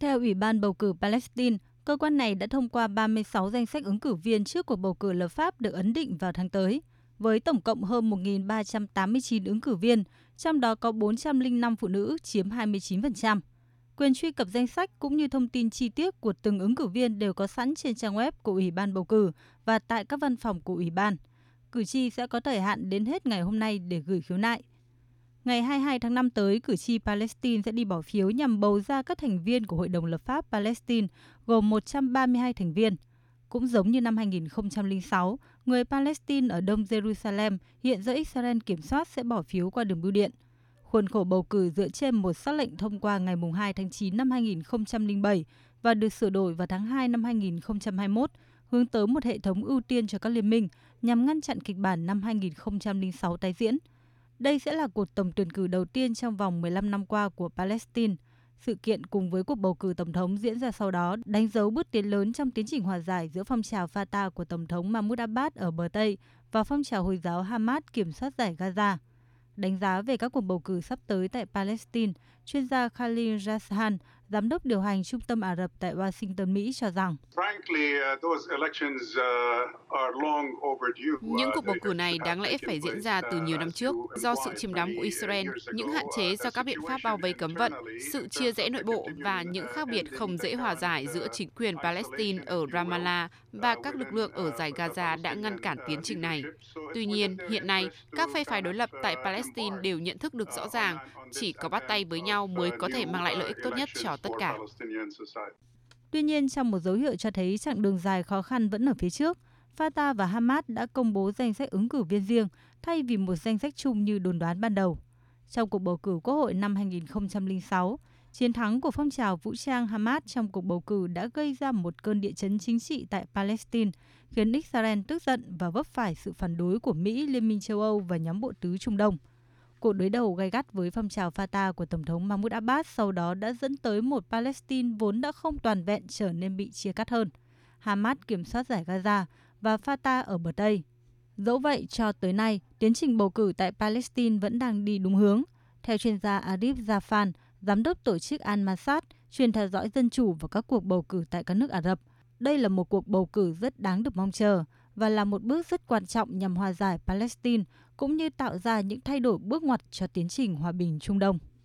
Theo Ủy ban bầu cử Palestine, cơ quan này đã thông qua 36 danh sách ứng cử viên trước cuộc bầu cử lập pháp được ấn định vào tháng tới, với tổng cộng hơn 1.389 ứng cử viên, trong đó có 405 phụ nữ chiếm 29%. Quyền truy cập danh sách cũng như thông tin chi tiết của từng ứng cử viên đều có sẵn trên trang web của Ủy ban bầu cử và tại các văn phòng của Ủy ban. Cử tri sẽ có thời hạn đến hết ngày hôm nay để gửi khiếu nại. Ngày 22 tháng 5 tới, cử tri Palestine sẽ đi bỏ phiếu nhằm bầu ra các thành viên của Hội đồng lập pháp Palestine, gồm 132 thành viên. Cũng giống như năm 2006, người Palestine ở Đông Jerusalem hiện do Israel kiểm soát sẽ bỏ phiếu qua đường bưu điện. Khuôn khổ bầu cử dựa trên một xác lệnh thông qua ngày 2 tháng 9 năm 2007 và được sửa đổi vào tháng 2 năm 2021, hướng tới một hệ thống ưu tiên cho các liên minh nhằm ngăn chặn kịch bản năm 2006 tái diễn. Đây sẽ là cuộc tổng tuyển cử đầu tiên trong vòng 15 năm qua của Palestine. Sự kiện cùng với cuộc bầu cử tổng thống diễn ra sau đó đánh dấu bước tiến lớn trong tiến trình hòa giải giữa phong trào Fatah của Tổng thống Mahmoud Abbas ở bờ Tây và phong trào Hồi giáo Hamas kiểm soát giải Gaza. Đánh giá về các cuộc bầu cử sắp tới tại Palestine, chuyên gia Khalil Jashan, giám đốc điều hành Trung tâm Ả Rập tại Washington, Mỹ cho rằng những cuộc bầu cử này đáng lẽ phải diễn ra từ nhiều năm trước do sự chiếm đóng của Israel, những hạn chế do các biện pháp bao vây cấm vận, sự chia rẽ nội bộ và những khác biệt không dễ hòa giải giữa chính quyền Palestine ở Ramallah và các lực lượng ở giải Gaza đã ngăn cản tiến trình này. Tuy nhiên, hiện nay, các phe phái đối lập tại Palestine đều nhận thức được rõ ràng chỉ có bắt tay với nhau mới có thể mang lại lợi ích tốt nhất cho tất cả. Tuy nhiên, trong một dấu hiệu cho thấy chặng đường dài khó khăn vẫn ở phía trước, Fatah và Hamas đã công bố danh sách ứng cử viên riêng thay vì một danh sách chung như đồn đoán ban đầu. Trong cuộc bầu cử quốc hội năm 2006, chiến thắng của phong trào vũ trang Hamas trong cuộc bầu cử đã gây ra một cơn địa chấn chính trị tại Palestine, khiến Israel tức giận và vấp phải sự phản đối của Mỹ, Liên minh châu Âu và nhóm bộ tứ Trung Đông. Cuộc đối đầu gay gắt với phong trào Fatah của Tổng thống Mahmoud Abbas sau đó đã dẫn tới một Palestine vốn đã không toàn vẹn trở nên bị chia cắt hơn. Hamas kiểm soát giải Gaza và Fatah ở bờ Tây. Dẫu vậy, cho tới nay, tiến trình bầu cử tại Palestine vẫn đang đi đúng hướng. Theo chuyên gia Arif Zafan, giám đốc tổ chức Al-Massad, chuyên theo dõi dân chủ và các cuộc bầu cử tại các nước Ả Rập, đây là một cuộc bầu cử rất đáng được mong chờ và là một bước rất quan trọng nhằm hòa giải Palestine, cũng như tạo ra những thay đổi bước ngoặt cho tiến trình hòa bình Trung Đông.